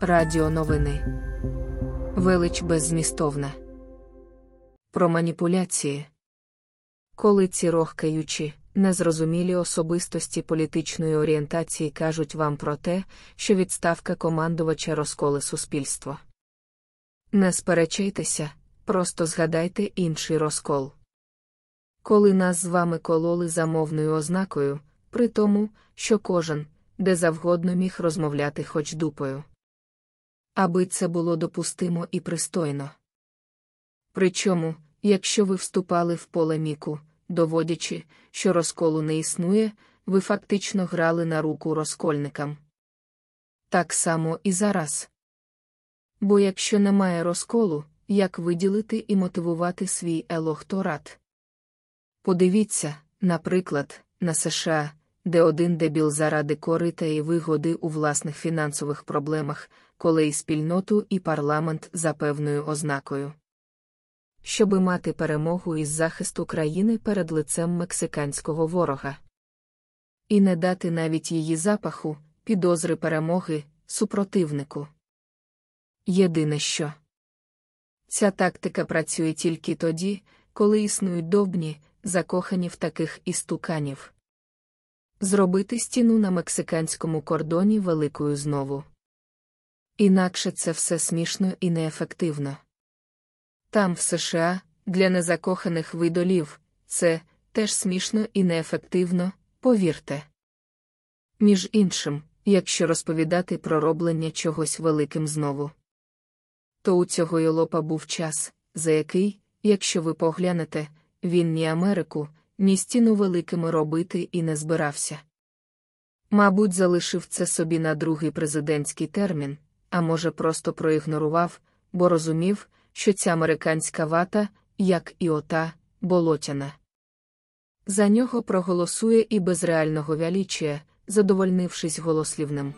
Радіо новини. Велич беззмістовна. Про маніпуляції. Коли ці рохкаючі, незрозумілі особистості політичної орієнтації кажуть вам про те, що відставка командувача розколе суспільство. Не сперечайтеся, просто згадайте інший розкол. Коли нас з вами кололи за мовною ознакою, при тому, що кожен, де завгодно міг розмовляти хоч дупою. Аби це було допустимо і пристойно. Причому, якщо ви вступали в полеміку, доводячи, що розколу не існує, ви фактично грали на руку розкольникам. Так само і зараз. Бо якщо немає розколу, як виділити і мотивувати свій елохторат? Подивіться, наприклад, на США, де один дебіл заради корита і вигоди у власних фінансових проблемах, коли і спільноту і парламент за певною ознакою. Щоби мати перемогу із захисту країни перед лицем мексиканського ворога. І не дати навіть її запаху, підозри перемоги, супротивнику. Єдине що. Ця тактика працює тільки тоді, коли існують довбні, закохані в таких істуканів. Зробити стіну на мексиканському кордоні великою знову. Інакше це все смішно і неефективно. Там, в США, для незакоханих видолів, це теж смішно і неефективно, повірте. Між іншим, якщо розповідати про роблення чогось великим знову, то у цього Йолопа був час, за який, якщо ви поглянете, він ні Америку, ні стіну великими робити і не збирався. Мабуть, залишив це собі на другий президентський термін, а може, просто проігнорував, бо розумів, що ця американська вата, як і ота, болотяна. За нього проголосує і без реального вялічія, задовольнившись голослівним.